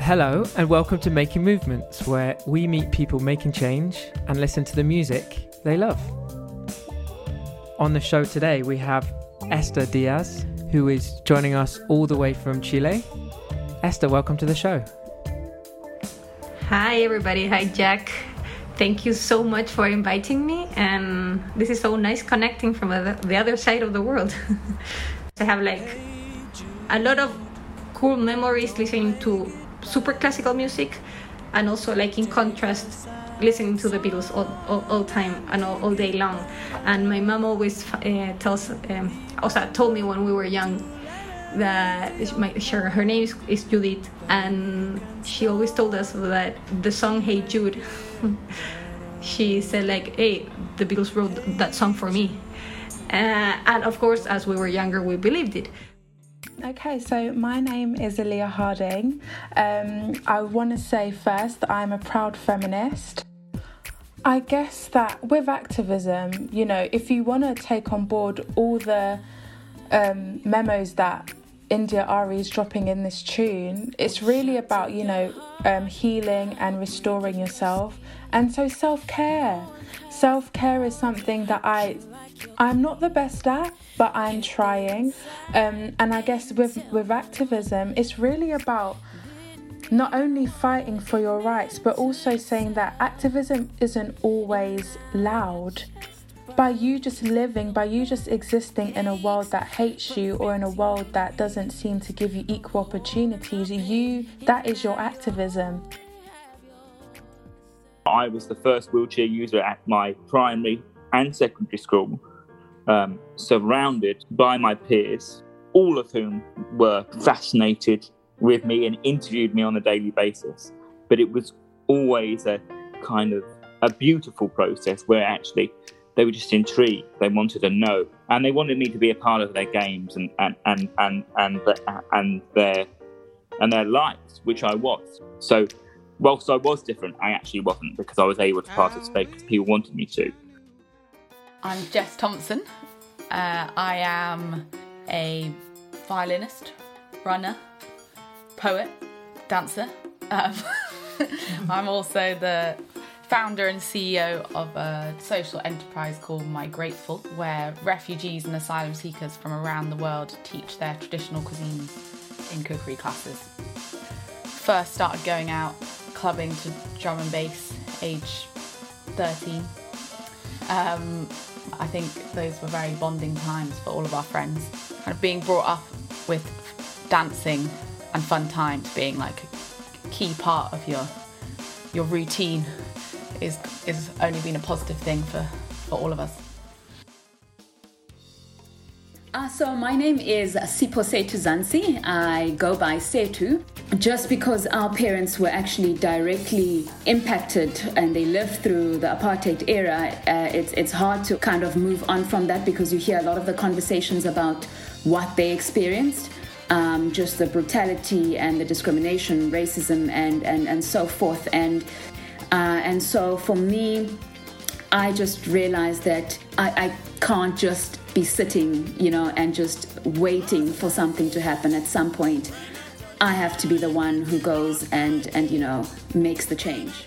Hello, and welcome to Making Movements, where we meet people making change and listen to the music they love. On the show today, we have Esther Diaz, who is joining us all the way from Chile. Esther, welcome to the show. Hi, everybody. Hi, Jack. Thank you so much for inviting me, and this is so nice connecting from the other side of the world. I have like a lot of cool memories listening to super classical music and also like in contrast listening to the Beatles all, all, all time and all, all, day long. And my mom always uh, tells, um, also told me when we were young that my, her, her name is, is Judith, and she always told us that the song "Hey Jude," she said like, "Hey, the Beatles wrote that song for me," uh, and of course, as we were younger, we believed it. Okay, so my name is Aaliyah Harding. Um, I want to say first that I'm a proud feminist. I guess that with activism, you know, if you want to take on board all the um, memos that India Arie is dropping in this tune, it's really about, you know, um, healing and restoring yourself. And so self care. Self care is something that I I'm not the best at, but I'm trying. Um, and I guess with with activism, it's really about not only fighting for your rights, but also saying that activism isn't always loud. By you just living, by you just existing in a world that hates you or in a world that doesn't seem to give you equal opportunities, you that is your activism. I was the first wheelchair user at my primary and secondary school um, surrounded by my peers, all of whom were fascinated with me and interviewed me on a daily basis. But it was always a kind of a beautiful process where actually they were just intrigued. They wanted to know, and they wanted me to be a part of their games and and and and and, and their and their lives, which I was. So, whilst I was different, I actually wasn't because I was able to participate because people wanted me to. I'm Jess Thompson. Uh, I am a violinist, runner, poet, dancer. Um, I'm also the founder and CEO of a social enterprise called Migrateful, where refugees and asylum seekers from around the world teach their traditional cuisines in cookery classes. First started going out clubbing to drum and bass, age 13. Um, I think those were very bonding times for all of our friends. Kind of being brought up with dancing and fun times being like a key part of your your routine is is only been a positive thing for, for all of us. Uh, so my name is Sipho Setu Zansi. I go by Setu just because our parents were actually directly impacted and they lived through the apartheid era. Uh, it's it's hard to kind of move on from that because you hear a lot of the conversations about what they experienced. Um, just the brutality and the discrimination, racism, and, and, and so forth. And, uh, and so for me, I just realized that I, I can't just be sitting, you know, and just waiting for something to happen at some point. I have to be the one who goes and, and you know, makes the change.